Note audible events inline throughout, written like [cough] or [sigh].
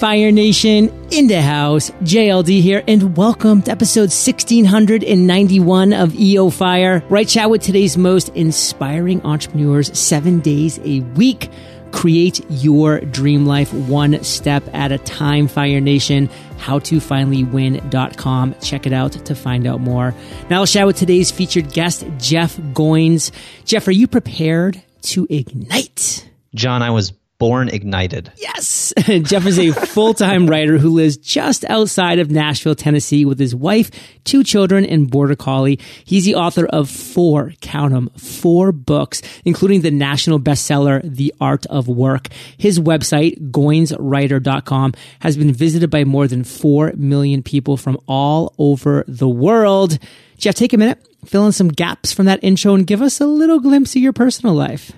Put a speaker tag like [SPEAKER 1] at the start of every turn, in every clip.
[SPEAKER 1] Fire Nation in the house. JLD here, and welcome to episode 1691 of EO Fire. Right chat with today's most inspiring entrepreneurs seven days a week. Create your dream life one step at a time, Fire Nation. How to finally HowToFinallyWin.com. Check it out to find out more. Now I'll chat with today's featured guest, Jeff Goins. Jeff, are you prepared to ignite?
[SPEAKER 2] John, I was born ignited.
[SPEAKER 1] Yes. [laughs] Jeff is a full-time writer who lives just outside of Nashville, Tennessee with his wife, two children, and border collie. He's the author of four, count them, four books, including the national bestseller, The Art of Work. His website, goinswriter.com, has been visited by more than 4 million people from all over the world. Jeff, take a minute, fill in some gaps from that intro and give us a little glimpse of your personal life.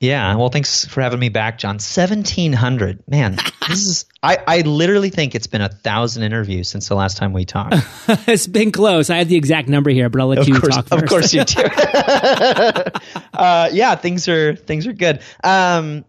[SPEAKER 2] Yeah, well, thanks for having me back, John. Seventeen hundred, man. [laughs] this is. I, I literally think it's been a thousand interviews since the last time we talked. [laughs]
[SPEAKER 1] it's been close. I have the exact number here, but I'll let
[SPEAKER 2] of
[SPEAKER 1] you
[SPEAKER 2] course,
[SPEAKER 1] talk first.
[SPEAKER 2] Of course, you do. [laughs] uh, yeah, things are things are good. Um,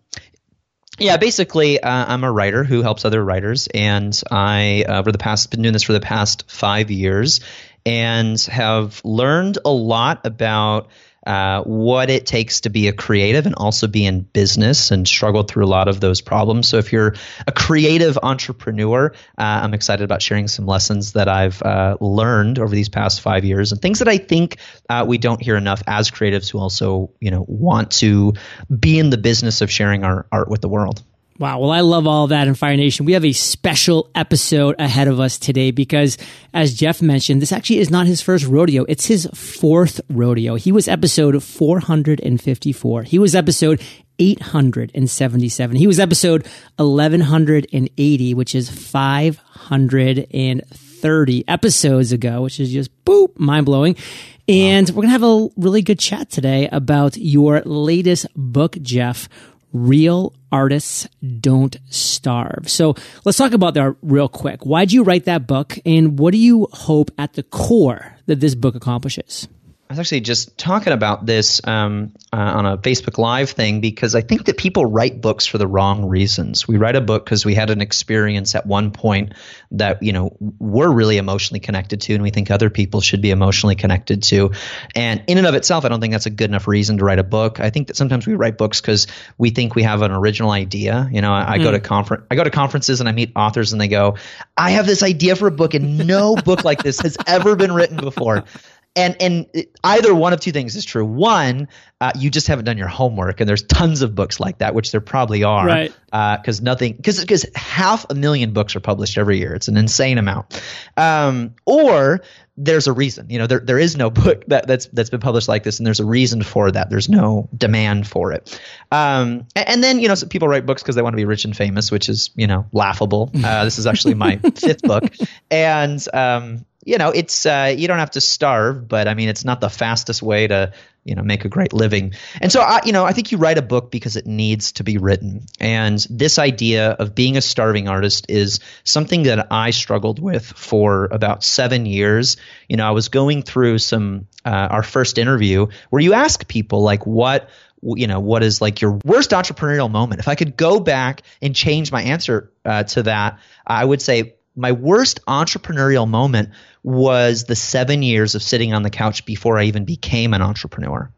[SPEAKER 2] yeah, basically, uh, I'm a writer who helps other writers, and I uh, over the past been doing this for the past five years, and have learned a lot about uh, what it takes to be a creative and also be in business and struggled through a lot of those problems. So if you're a creative entrepreneur, uh, I'm excited about sharing some lessons that I've uh, learned over these past five years and things that I think uh, we don't hear enough as creatives who also you know want to be in the business of sharing our art with the world.
[SPEAKER 1] Wow. Well, I love all that in Fire Nation. We have a special episode ahead of us today because, as Jeff mentioned, this actually is not his first rodeo. It's his fourth rodeo. He was episode 454. He was episode 877. He was episode 1180, which is 530 episodes ago, which is just boop, mind blowing. And wow. we're going to have a really good chat today about your latest book, Jeff Real Artists Don't Starve. So let's talk about that real quick. Why'd you write that book and what do you hope at the core that this book accomplishes?
[SPEAKER 2] I was actually just talking about this um, uh, on a Facebook Live thing because I think that people write books for the wrong reasons. We write a book because we had an experience at one point that you know we're really emotionally connected to, and we think other people should be emotionally connected to. And in and of itself, I don't think that's a good enough reason to write a book. I think that sometimes we write books because we think we have an original idea. You know, I, I go to hmm. conference, I go to conferences, and I meet authors, and they go, "I have this idea for a book, and no book like this has ever been written before." And and either one of two things is true. One, uh, you just haven't done your homework, and there's tons of books like that, which there probably are,
[SPEAKER 1] right?
[SPEAKER 2] Because uh, nothing, because because half a million books are published every year. It's an insane amount. Um, or there's a reason. You know, there there is no book that that's that's been published like this, and there's a reason for that. There's no demand for it. Um, and, and then you know, so people write books because they want to be rich and famous, which is you know laughable. [laughs] Uh, this is actually my fifth book, and um, you know, it's uh, you don't have to starve, but I mean, it's not the fastest way to you know make a great living. And so, I, you know, I think you write a book because it needs to be written. And this idea of being a starving artist is something that I struggled with for about seven years. You know, I was going through some uh, our first interview where you ask people like, what you know what is like your worst entrepreneurial moment if i could go back and change my answer uh, to that i would say my worst entrepreneurial moment was the seven years of sitting on the couch before I even became an entrepreneur.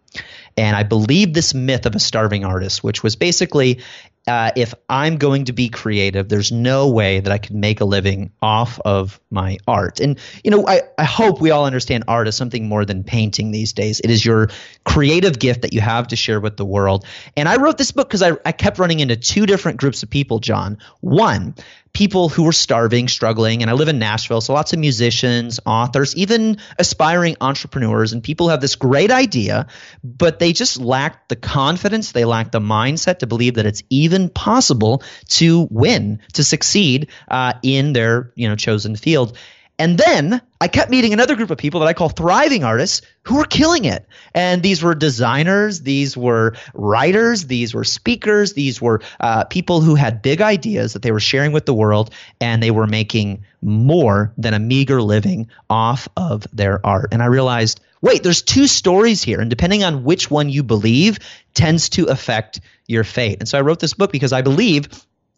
[SPEAKER 2] And I believe this myth of a starving artist, which was basically uh, if I'm going to be creative, there's no way that I can make a living off of my art. And, you know, I, I hope we all understand art as something more than painting these days. It is your creative gift that you have to share with the world. And I wrote this book because I, I kept running into two different groups of people, John. One, people who were starving, struggling, and I live in Nashville, so lots of musicians, authors, even aspiring entrepreneurs, and people have this great idea, but they just lack the confidence, they lack the mindset to believe that it's even possible to win, to succeed uh, in their you know chosen field. And then I kept meeting another group of people that I call thriving artists who were killing it. And these were designers, these were writers, these were speakers, these were uh, people who had big ideas that they were sharing with the world, and they were making more than a meager living off of their art. And I realized, wait, there's two stories here, and depending on which one you believe, tends to affect your fate. And so I wrote this book because I believe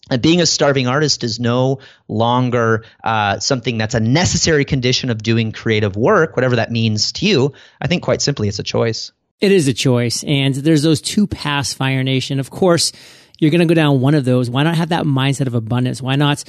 [SPEAKER 2] that being a starving artist is no longer uh, something that's a necessary condition of doing creative work, whatever that means to you. I think quite simply, it's a choice.
[SPEAKER 1] It is a choice. And there's those two paths, Fire Nation. Of course, you're going to go down one of those. Why not have that mindset of abundance? Why not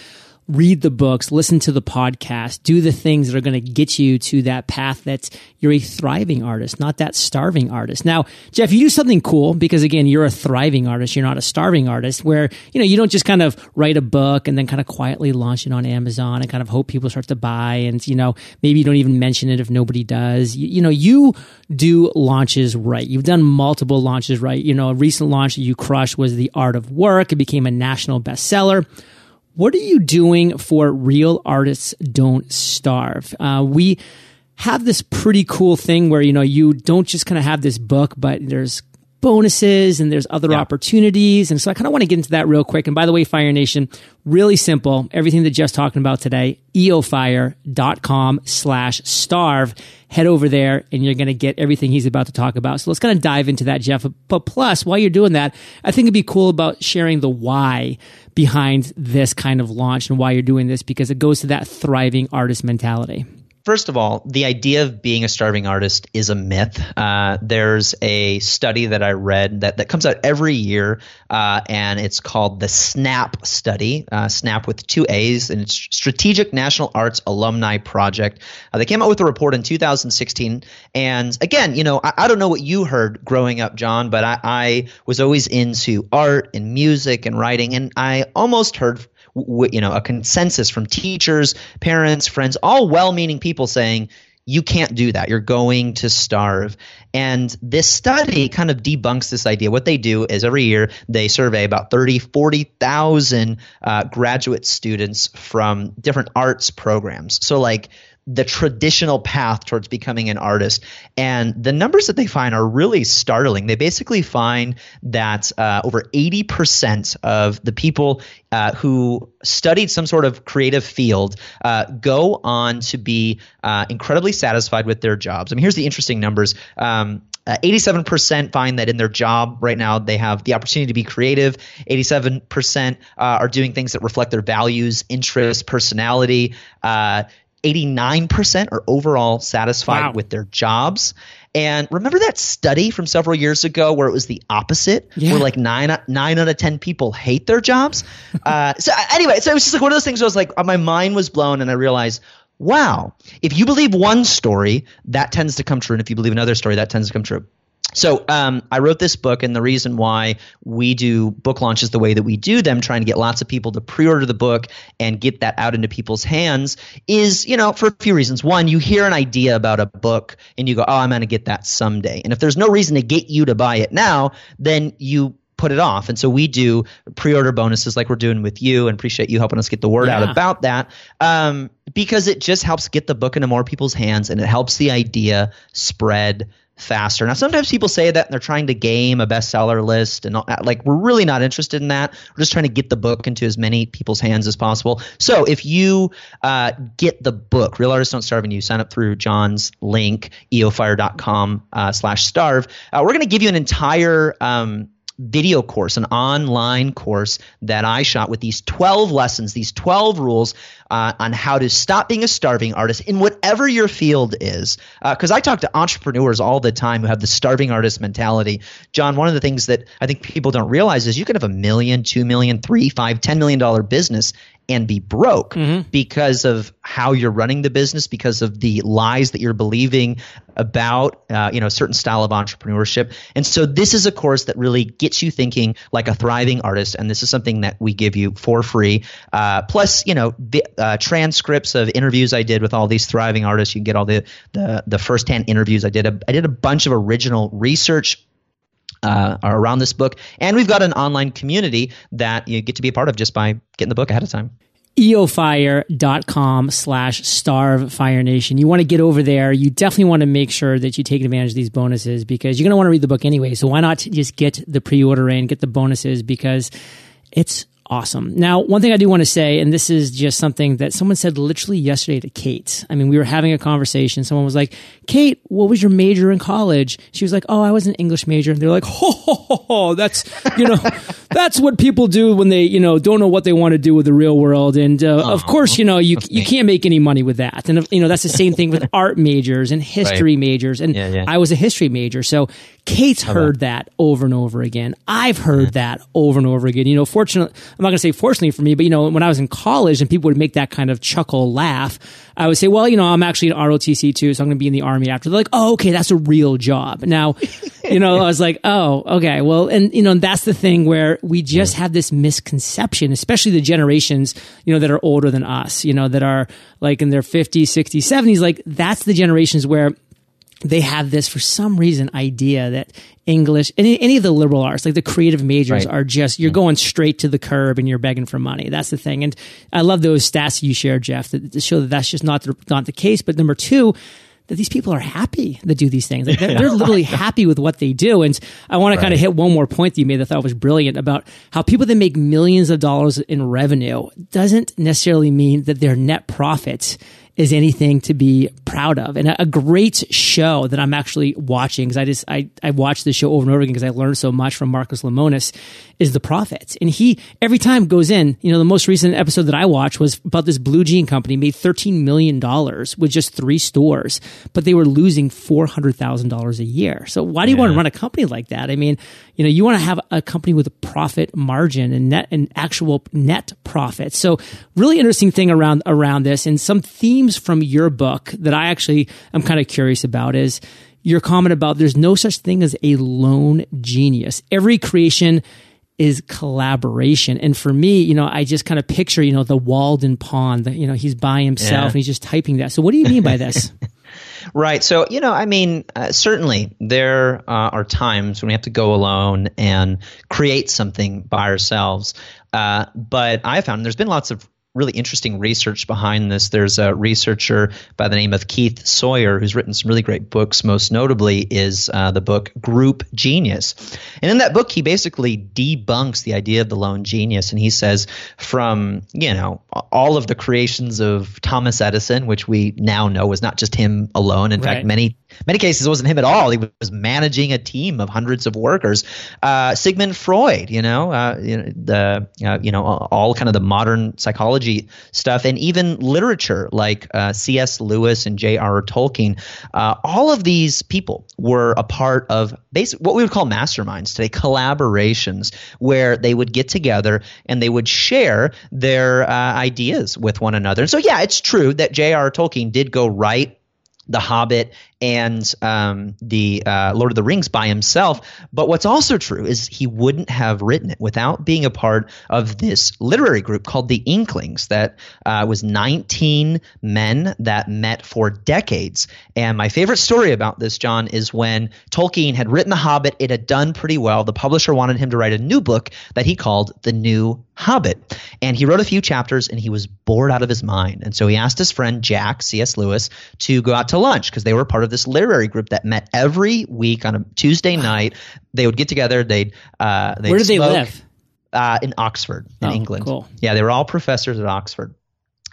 [SPEAKER 1] read the books, listen to the podcast, do the things that are going to get you to that path that's you're a thriving artist, not that starving artist. Now, Jeff, you do something cool because again, you're a thriving artist. You're not a starving artist where, you know, you don't just kind of write a book and then kind of quietly launch it on Amazon and kind of hope people start to buy. And, you know, maybe you don't even mention it if nobody does. You, you know, you do launches right. You've done multiple launches right. You know, a recent launch that you crushed was The Art of Work. It became a national bestseller. What are you doing for Real Artists Don't Starve? Uh, we have this pretty cool thing where, you know, you don't just kind of have this book, but there's bonuses and there's other yeah. opportunities. And so I kind of want to get into that real quick. And by the way, Fire Nation, really simple. Everything that Jeff's talking about today, eofire.com slash starve. Head over there and you're going to get everything he's about to talk about. So let's kind of dive into that, Jeff. But plus, while you're doing that, I think it'd be cool about sharing the why behind this kind of launch and why you're doing this because it goes to that thriving artist mentality.
[SPEAKER 2] First of all, the idea of being a starving artist is a myth. Uh, there's a study that I read that, that comes out every year, uh, and it's called the SNAAP study, uh, SNAAP with two A's, and it's Strategic National Arts Alumni Project. Uh, they came out with a report in 2016. And again, you know, I, I, don't know what you heard growing up, John, but I, I was always into art and music and writing, and I almost heard you know a consensus from teachers, parents, friends, all well-meaning people saying you can't do that. You're going to starve. And this study kind of debunks this idea. What they do is every year they survey about 30, 40,000 uh, graduate students from different arts programs. So, like, the traditional path towards becoming an artist. And the numbers that they find are really startling. They basically find that uh, over 80% of the people uh, who studied some sort of creative field uh, go on to be uh, incredibly satisfied with their jobs. I mean, here's the interesting numbers. Um, uh, 87% find that in their job right now they have the opportunity to be creative. 87% uh, are doing things that reflect their values, interests, personality. Uh, 89% are overall satisfied wow. with their jobs. And remember that study from several years ago where it was the opposite, yeah. where like nine nine out of ten people hate their jobs. [laughs] uh, so anyway, so it was just like one of those things. Where I was like, my mind was blown, and I realized, wow, if you believe one story, that tends to come true, and if you believe another story, that tends to come true. So um, I wrote this book, and the reason why we do book launches the way that we do them, trying to get lots of people to pre-order the book and get that out into people's hands, is you know for a few reasons. One, you hear an idea about a book and you go, "Oh, I'm going to get that someday." And if there's no reason to get you to buy it now, then you put it off. And so we do pre-order bonuses like we're doing with you, and appreciate you helping us get the word yeah. out about that. Um, because it just helps get the book into more people's hands, and it helps the idea spread faster. Now, sometimes people say that and they're trying to game a bestseller list, and all, like we're really not interested in that. We're just trying to get the book into as many people's hands as possible. So, if you uh, get the book, Real Artists Don't Starve, and you sign up through John's link, eofire.com uh, uh, we're going to give you an entire um, video course, an online course that I shot with these 12 lessons, these 12 rules uh, on how to stop being a starving artist in whatever your field is. Because uh, I talk to entrepreneurs all the time who have the starving artist mentality. John, one of the things that I think people don't realize is you can have a million, two million, three, five, ten million dollar business and be broke mm-hmm. because of how you're running the business, because of the lies that you're believing about uh, you know a certain style of entrepreneurship. And so this is a course that really gets you thinking like a thriving artist, and this is something that we give you for free. Uh, plus, you know, the, uh, transcripts of interviews I did with all these thriving artists. You can get all the the, the firsthand interviews I did. A, I did a bunch of original research uh, around this book. And we've got an online community that you get to be a part of just by getting the book ahead of time eofire.com slash starve fire nation you want to get over there you definitely want to make sure that you take advantage of these bonuses because you're going to want to read the book anyway so why not just get the pre-order in get the bonuses because it's awesome. Now, one thing I do want to say, and this is just something that someone said literally yesterday to Kate. I mean, we were having a conversation. Someone was like, Kate, what was your major in college? She was like, Oh, I was an English major. And they're like, Ho, ho, ho, ho. That's, you know, [laughs]
[SPEAKER 1] that's what people do when they, you know, don't know what they want to do with the real world. And uh, of course, you know, you you can't make any money with that. And you know, that's the same thing with [laughs] art majors and history right. majors. And
[SPEAKER 2] yeah, yeah.
[SPEAKER 1] I was a history major, so Kate's heard that over and over again. I've heard yeah. that over and over again. You know, fortunately, I'm not going to say fortunately for me, but you know, when I was in college and people would make that kind of chuckle laugh, I would say, well, you know, I'm actually an ROTC too, so I'm going to be in the army after. They're like, oh, okay, that's a real job. Now, you know, I was like, [laughs] oh, okay, well, and you know, that's the thing where we just have this misconception, especially the generations, you know, that are older than us, you know, that are like in their 50s, 60s, 70s. Like that's the generations where they have this for some reason idea that English, any, any of the liberal arts, like the creative majors right. are just, you're mm. going straight to the curb and you're begging for money. That's the thing. And I love those stats you shared, Jeff, that, to show that that's just not the, not the case. But number two, that these people are happy that do these things. Like they're, [laughs] they're, literally happy with what they do. And I want right. to kind of hit one more point that you made that I thought was brilliant about how people that make millions of dollars in revenue doesn't necessarily mean that their net profits is anything to be proud of. And a, a great show that I'm actually watching because I just I I watched this show over and over again because I learned so much from Marcus Lemonis is The Profit. And he every time goes in, you know, the most recent episode that I watched was about this blue jean company made 13 million dollars with just three stores, but they were losing $400,000 a year. So why do you yeah. want to run a company like that? I mean, you know, you want to have a company with a profit margin and net and actual net profit. So really interesting thing around around this and some themes from your book that I actually am kind of curious about is your comment about there's no such thing as a lone genius. Every creation is collaboration. And for me, you know, I just kind of picture, you know, the Walden Pond, that, you know, he's by himself yeah. and he's just typing that. So what do you mean by this? [laughs]
[SPEAKER 2] Right. So, you know, I mean, uh, certainly there uh, are times when we have to go alone and create something by ourselves. Uh, but I found there's been lots of really interesting research behind this. There's a researcher by the name of Keith Sawyer who's written some really great books. Most notably is uh, the book Group Genius. And in that book, he basically debunks the idea of the lone genius. And he says from, you know, all of the creations of Thomas Edison, which we now know was not just him alone. In right. fact, many many cases it wasn't him at all. He was managing a team of hundreds of workers. Uh, Sigmund Freud, you know, uh, you know the uh, you know all kind of the modern psychology stuff, and even literature like uh, C.S. Lewis and J.R.R. Tolkien. Uh, all of these people were a part of basic what we would call masterminds today, collaborations where they would get together and they would share their uh, ideas with one another. And so, yeah, it's true that J.R.R. Tolkien did go right the Hobbit and um, the uh, Lord of the Rings by himself. But what's also true is he wouldn't have written it without being a part of this literary group called the Inklings that uh, was 19 men that met for decades. And my favorite story about this, John, is when Tolkien had written The Hobbit, it had done pretty well. The publisher wanted him to write a new book that he called The New Hobbit. And he wrote a few chapters and he was bored out of his mind. And so he asked his friend Jack, C.S. Lewis, to go out to lunch because they were part of this literary group that met every week on a Tuesday night. They would get together. They'd, uh, they'd
[SPEAKER 1] where did smoke, they live?
[SPEAKER 2] Uh, in Oxford, in
[SPEAKER 1] oh,
[SPEAKER 2] England.
[SPEAKER 1] Cool.
[SPEAKER 2] Yeah, they were all professors at Oxford.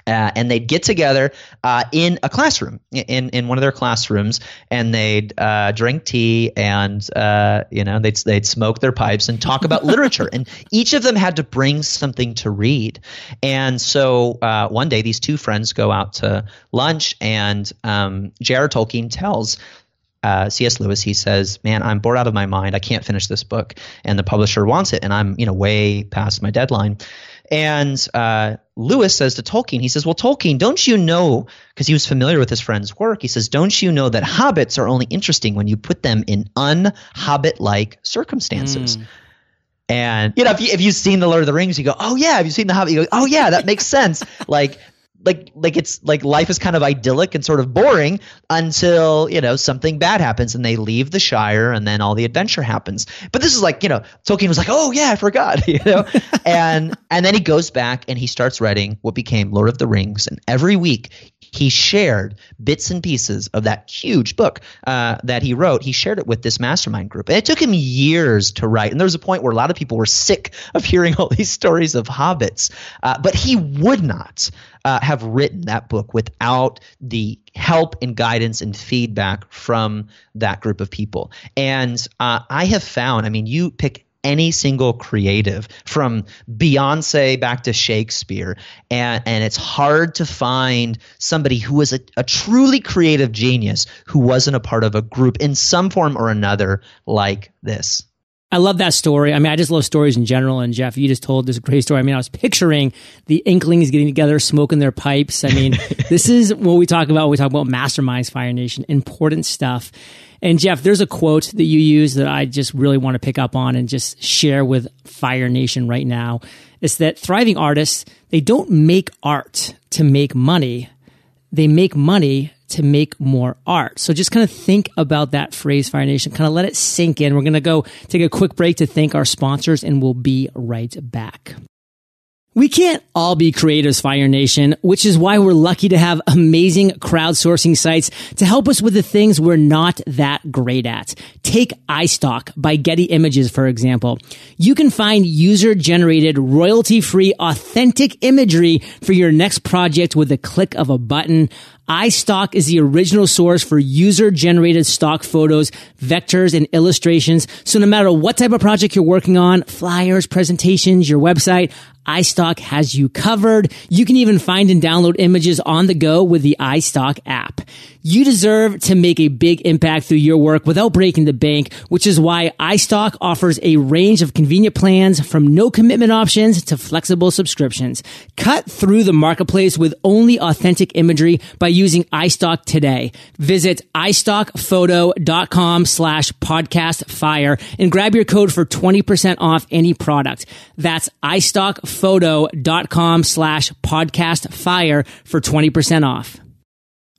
[SPEAKER 2] Uh, and they'd get together uh, in a classroom, in in one of their classrooms, and they'd uh, drink tea and uh, you know they'd they'd smoke their pipes and talk about [laughs] literature. And each of them had to bring something to read. And so uh, one day, these two friends go out to lunch, and um, J.R. Tolkien tells uh, C.S. Lewis, he says, "Man, I'm bored out of my mind. I can't finish this book, and the publisher wants it, and I'm you know way past my deadline." And uh, Lewis says to Tolkien, he says, Well, Tolkien, don't you know, because he was familiar with his friend's work, he says, Don't you know that hobbits are only interesting when you put them in un-hobbit like circumstances? Mm. And you know, if, you, if you've seen the Lord of the Rings, you go, "Oh yeah." Have you seen the Hobbit? You go, "Oh yeah, that makes sense." [laughs] like like like it's like life is kind of idyllic and sort of boring until you know something bad happens and they leave the Shire and then all the adventure happens. But this is like you know Tolkien was like, oh yeah, I forgot, [laughs] you know, and and then he goes back and he starts writing what became Lord of the Rings, and every week he shared bits and pieces of that huge book uh, that he wrote. He shared it with this mastermind group. And it took him years to write. And there was a point where a lot of people were sick of hearing all these stories of hobbits. Uh, but he would not uh, have written that book without the help and guidance and feedback from that group of people. And uh, I have found, I mean, you pick any single creative from Beyonce back to Shakespeare. And, and it's hard to find somebody who was a, a truly creative genius who wasn't a part of a group in some form or another like this.
[SPEAKER 1] I love that story. I mean, I just love stories in general. And Jeff, you just told this great story. I mean, I was picturing the Inklings getting together, smoking their pipes. I mean, [laughs] this is what we talk about. When we talk about masterminds, Fire Nation, important stuff. And Jeff, there's a quote that you use that I just really want to pick up on and just share with Fire Nation right now. It's that thriving artists, they don't make art to make money. They make money to make more art. So just kind of think about that phrase, Fire Nation. Kind of let it sink in. We're going to go take a quick break to thank our sponsors and we'll be right back. We can't all be creators, Fire Nation, which is why we're lucky to have amazing crowdsourcing sites to help us with the things we're not that great at. Take iStock by Getty Images, for example. You can find user generated, royalty free, authentic imagery for your next project with a click of a button iStock is the original source for user generated stock photos, vectors, and illustrations. So no matter what type of project you're working on, flyers, presentations, your website, iStock has you covered. You can even find and download images on the go with the iStock app. You deserve to make a big impact through your work without breaking the bank, which is why iStock offers a range of convenient plans from no commitment options to flexible subscriptions. Cut through the marketplace with only authentic imagery by using iStock today. Visit iStockphoto.com slash podcast fire and grab your code for 20% off any product. That's iStockphoto.com slash podcast fire for 20% off.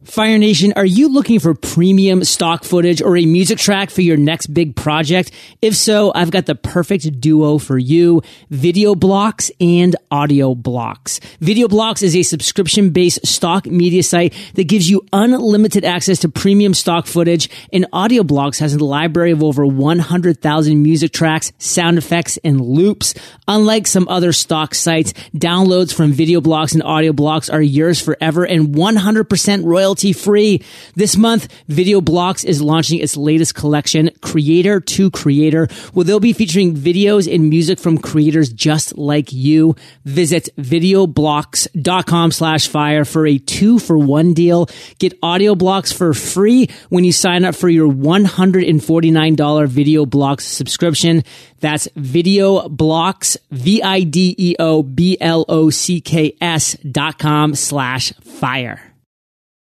[SPEAKER 1] Fire Nation, are you looking for premium stock footage or a music track for your next big project? If so, I've got the perfect duo for you, Video Blocks and Audio Blocks. Video Blocks is a subscription-based stock media site that gives you unlimited access to premium stock footage and Audio Blocks has a library of over 100,000 music tracks, sound effects, and loops. Unlike some other stock sites, downloads from Video Blocks and Audio Blocks are yours forever and 100% royalty royalty free. This month, Video Blocks is launching its latest collection, Creator to Creator, where they'll be featuring videos and music from creators just like you. Visit videoblocks.com slash fire for a two for one deal. Get audio blocks for free when you sign up for your $149 Video Blocks subscription. That's Video Blocks, V-I-D-E-O-B-L-O-C-K-S dot com slash fire.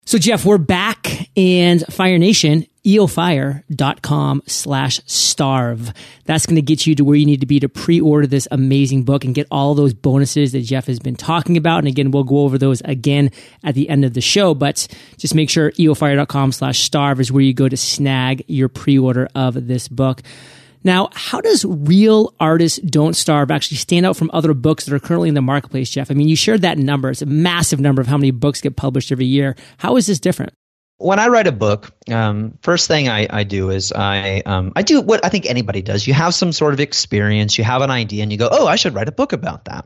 [SPEAKER 1] So Jeff, we're back and Fire Nation, eofire.com slash starve. That's going to get you to where you need to be to pre-order this amazing book and get all those bonuses that Jeff has been talking about. And again, we'll go over those again at the end of the show, but just make sure eofire.com slash starve is where you go to snag your pre-order of this book. Now, how does Real Artists Don't Starve actually stand out from other books that are currently in the marketplace, Jeff? I mean, you shared that number. It's a massive number of how many books get published every year. How is this different?
[SPEAKER 2] When I write a book, um, first thing I, I do is I um, I do what I think anybody does. You have some sort of experience, you have an idea, and you go, "Oh, I should write a book about that."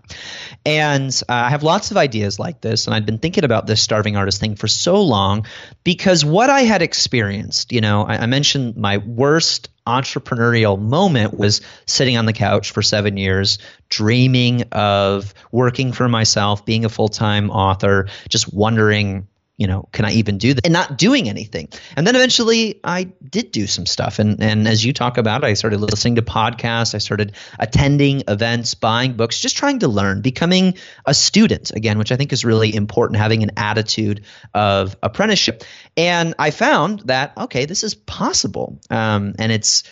[SPEAKER 2] And uh, I have lots of ideas like this, and I've been thinking about this starving artist thing for so long because what I had experienced, you know, I, I mentioned my worst entrepreneurial moment was sitting on the couch for seven years, dreaming of working for myself, being a full time author, just wondering you know, can I even do that? And not doing anything. And then eventually I did do some stuff. And, and as you talk about, I started listening to podcasts. I started attending events, buying books, just trying to learn, becoming a student again, which I think is really important, having an attitude of apprenticeship. And I found that, okay, this is possible. Um, and it's,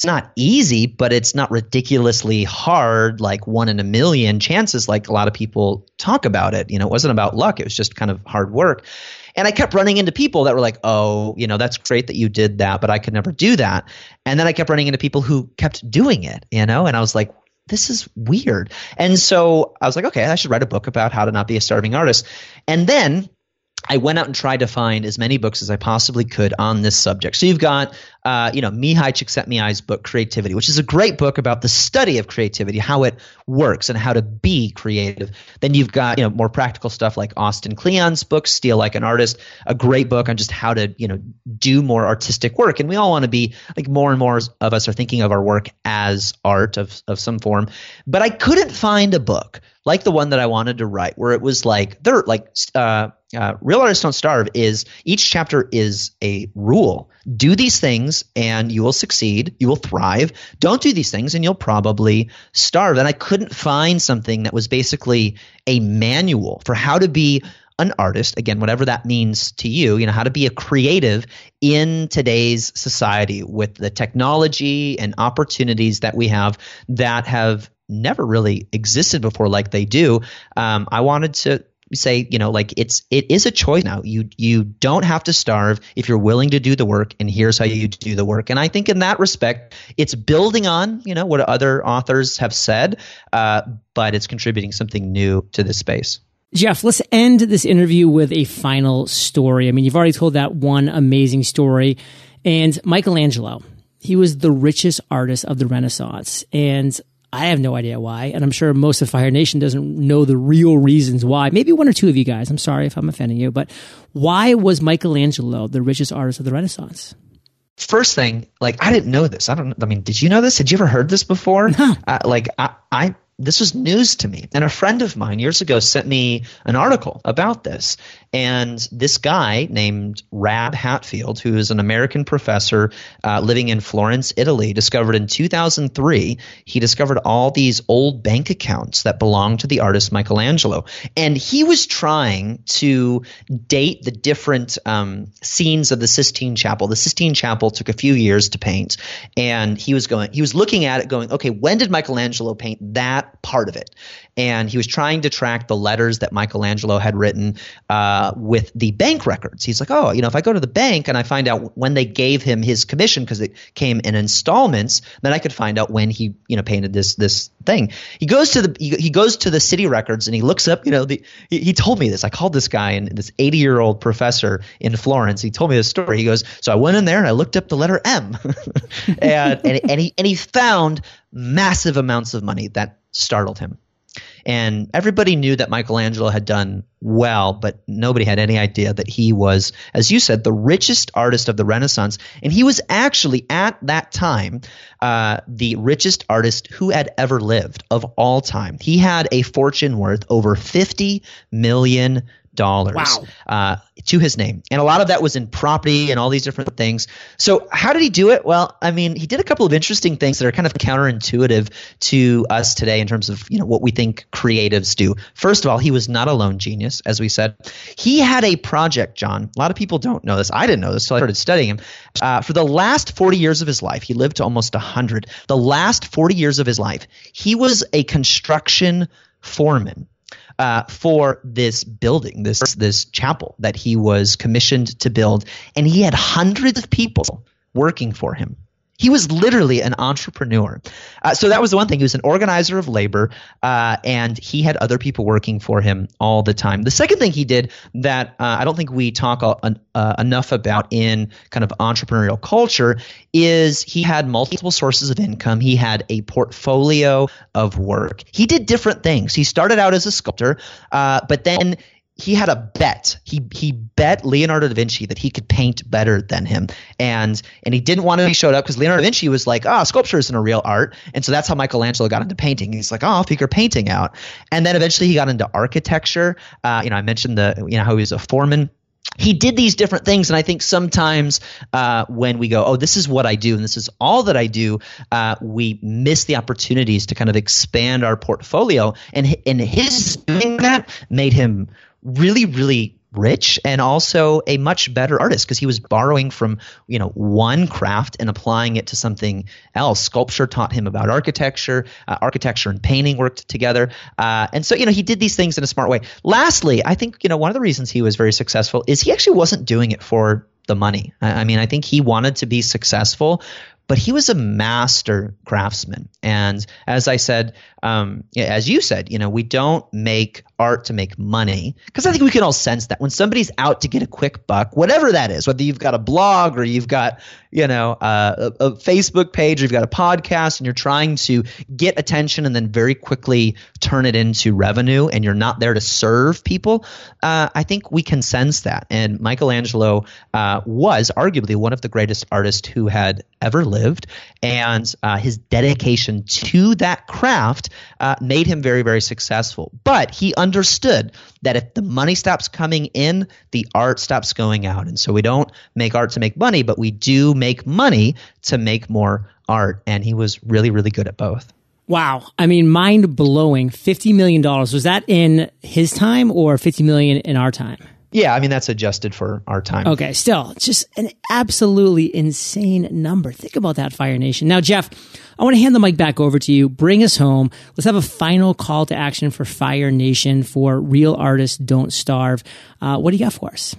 [SPEAKER 2] it's not easy, but it's not ridiculously hard, like one in a million chances, like a lot of people talk about it. You know, it wasn't about luck, it was just kind of hard work. And I kept running into people that were like, oh, you know, that's great that you did that, but I could never do that. And then I kept running into people who kept doing it, you know, and I was like, this is weird. And so I was like, okay, I should write a book about how to not be a starving artist. And then I went out and tried to find as many books as I possibly could on this subject. So you've got uh, you know, Mihai Csikszentmihalyi's book Creativity, which is a great book about the study of creativity, how it works, and how to be creative. Then you've got you know more practical stuff like Austin Kleon's book Steal Like an Artist, a great book on just how to you know do more artistic work. And we all want to be like more and more of us are thinking of our work as art of of some form. But I couldn't find a book like the one that I wanted to write, where it was like they're like uh, uh, real artists don't starve. Is each chapter is a rule. Do these things and you will succeed. You will thrive. Don't do these things and you'll probably starve. And I couldn't find something that was basically a manual for how to be an artist again whatever that means to you you know how to be a creative in today's society with the technology and opportunities that we have that have never really existed before like they do. Um, I wanted to say you know like it's it is a choice now you you don't have to starve if you're willing to do the work and here's how you do the work and i think in that respect it's building on you know what other authors have said uh, but it's contributing something new to this space
[SPEAKER 1] Jeff, let's end this interview with a final story. I mean, you've already told that one amazing story. And Michelangelo, he was the richest artist of the Renaissance. And I have no idea why, and I'm sure most of Fire Nation doesn't know the real reasons why. Maybe one or two of you guys. I'm sorry if I'm offending you, but why was Michelangelo the richest artist of the Renaissance?
[SPEAKER 2] First thing, like I didn't know this. I don't. I mean, did you know this? Had you ever heard this before?
[SPEAKER 1] No.
[SPEAKER 2] Uh, like I, I this was news to me. And a friend of mine years ago sent me an article about this. And this guy named Rab Hatfield, who is an American professor uh, living in Florence, Italy, discovered in 2003, he discovered all these old bank accounts that belonged to the artist Michelangelo. And he was trying to date the different um, scenes of the Sistine Chapel. The Sistine Chapel took a few years to paint. And he was going, he was looking at it going, okay, when did Michelangelo paint that part of it? and he was trying to track the letters that Michelangelo had written uh, Uh, with the bank records. He's like, oh, you know, if I go to the bank and I find out when they gave him his commission because it came in installments, then I could find out when he, you know, painted this this thing. He goes to the he, he goes to the city records and he looks up, you know, the he, he told me this. I called this guy and this 80 year old professor in Florence. He told me this story. He goes, so I went in there and I looked up the letter M, [laughs] and and, and he and he found massive amounts of money that startled him. And everybody knew that Michelangelo had done well, but nobody had any idea that he was, as you said, the richest artist of the Renaissance. And he was actually, at that time, uh, the richest artist who had ever lived of all time. He had a fortune worth over $50 million dollars
[SPEAKER 1] wow.
[SPEAKER 2] uh, to his name, and a lot of that was in property and all these different things. So, how did he do it? Well, I mean, he did a couple of interesting things that are kind of counterintuitive to us today in terms of you know what we think creatives do. First of all, he was not a lone genius, as we said. He had a project, John. A lot of people don't know this. I didn't know this until I started studying him. Uh, for the last 40 years of his life, he lived to almost 100. The last 40 years of his life, he was a construction foreman uh, for this building, this this chapel that he was commissioned to build, and he had hundreds of people working for him. He was literally an entrepreneur. Uh, so that was the one thing. He was an organizer of labor, uh, and he had other people working for him all the time. The second thing he did that uh, I don't think we talk uh, enough about in kind of entrepreneurial culture is he had multiple sources of income. He had a portfolio of work. He did different things. He started out as a sculptor, uh, but then he had a bet. He he bet Leonardo da Vinci that he could paint better than him, and and he didn't want to be showed up because Leonardo da Vinci was like, ah, oh, sculpture isn't a real art, and so that's how Michelangelo got into painting. He's like, oh, I'll figure painting out, and then eventually he got into architecture. Uh, you know, I mentioned the you know how he was a foreman he did these different things and i think sometimes uh, when we go oh this is what i do and this is all that i do uh, we miss the opportunities to kind of expand our portfolio and, and his doing that made him really, really rich and also a much better artist because he was borrowing from you know one craft and applying it to something else. Sculpture taught him about architecture uh, architecture and painting worked together. Uh, and so you know he did these things in a smart way. Lastly i think you know one of the reasons he was very successful is he actually wasn't doing it for the money. I, I mean i think he wanted to be successful but he was a master craftsman. And as I said, um, as you said, you know, we don't make art to make money because I think we can all sense that when somebody's out to get a quick buck, whatever that is, whether you've got a blog or you've got, you know, uh, a, a Facebook page or you've got a podcast and you're trying to get attention and then very quickly turn it into revenue and you're not there to serve people, uh, I think we can sense that. And Michelangelo uh, was arguably one of the greatest artists who had ever lived, and uh, his dedication to that craft uh, made him very, very successful. But he understood that if the money stops coming in, the art stops going out. And so we don't make art to make money, but we do make money to make more art. And he was really, really good at both.
[SPEAKER 1] Wow. I mean, mind blowing. $50 million. Was that in his time or 50 million in our time?
[SPEAKER 2] Yeah, I mean that's adjusted for our time.
[SPEAKER 1] Okay, still just an absolutely insane number. Think about that, Fire Nation. Now, Jeff, I want to hand the mic back over to you. Bring us home. Let's have a final call to action for Fire Nation for real artists don't starve. Uh, what do you got for us?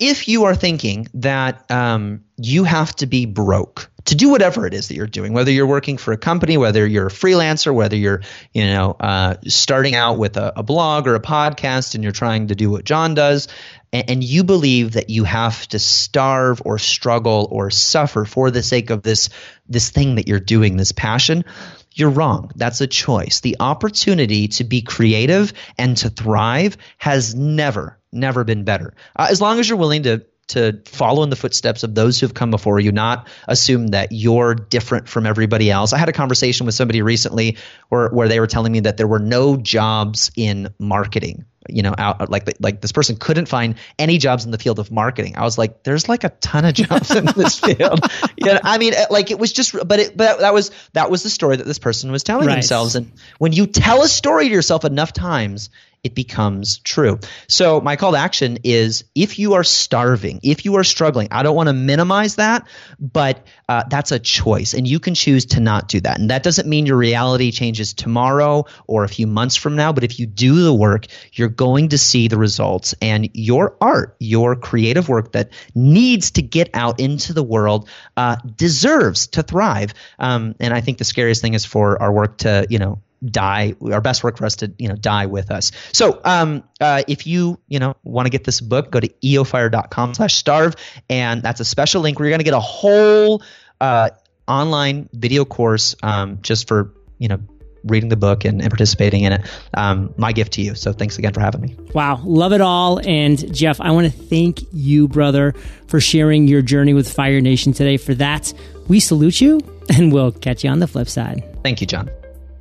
[SPEAKER 2] If you are thinking that um, you have to be broke to do whatever it is that you're doing, whether you're working for a company, whether you're a freelancer, whether you're, you know, uh, starting out with a, a, blog or a podcast and you're trying to do what John does, and, and you believe that you have to starve or struggle or suffer for the sake of this this thing that you're doing, this passion, you're wrong. That's a choice. The opportunity to be creative and to thrive has never, never been better. Uh, as long as you're willing to to follow in the footsteps of those who have come before you, not assume that you're different from everybody else. I had a conversation with somebody recently where, where they were telling me that there were no jobs in marketing. You know, out like like this person couldn't find any jobs in the field of marketing. I was like, there's like a ton of jobs in this [laughs] field. Yeah, I mean, uh, like it was just, but it, but that was that was the story that this person was telling right. themselves. And when you tell a story to yourself enough times, it becomes true. So my call to action is if you are starving, if you are struggling, I don't want to minimize that, but uh, that's a choice, and you can choose to not do that. And that doesn't mean your reality changes tomorrow or a few months from now, but if you do the work, you're going to see the results, and your art, your creative work that needs to get out into the world, uh, deserves to thrive. Um, and I think the scariest thing is for our work to, you know, die our best work for us to you know die with us. So um, uh, if you you know want to get this book go to eofire.com slash starve and that's a special link where you're going to get a whole uh, online video course um, just for you know reading the book and, and participating in it. Um, my gift to you. So thanks again for having me.
[SPEAKER 1] Wow. Love it all. And jeff i want to thank you brother for sharing your journey with fire nation today. For that we salute you [laughs] and we'll catch you on the flip side.
[SPEAKER 2] Thank you john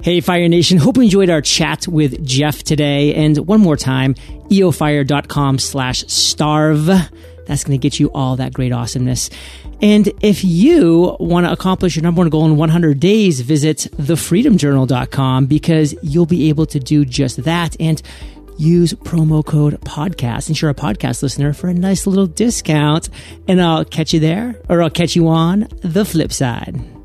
[SPEAKER 1] Hey, Fire Nation. Hope you enjoyed our chat with Jeff today. And one more time, eofire.com slash starve. That's going to get you all that great awesomeness. And if you want to accomplish your number one goal in 100 days, visit thefreedomjournal.com because you'll be able to do just that and use promo code podcast and you're a podcast listener for a nice little discount. And I'll catch you there or I'll catch you on the flip side.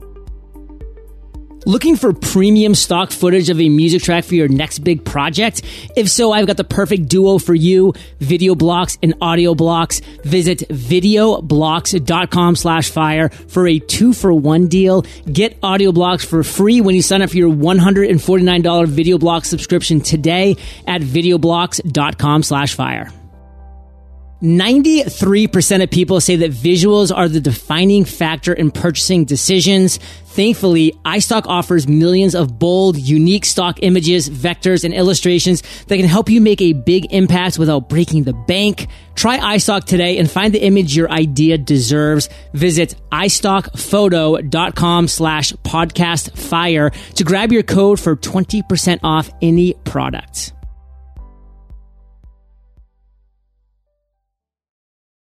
[SPEAKER 1] Looking for premium stock footage of a music track for your next big project? If so, I've got the perfect duo for you, video blocks and audio blocks. Visit videoblocks.com slash fire for a two for one deal. Get audio blocks for free when you sign up for your $149 video block subscription today at videoblocks.com slash fire. 93% of people say that visuals are the defining factor in purchasing decisions. Thankfully, iStock offers millions of bold, unique stock images, vectors, and illustrations that can help you make a big impact without breaking the bank. Try iStock today and find the image your idea deserves. Visit iStockphoto.com slash podcast fire to grab your code for 20% off any product.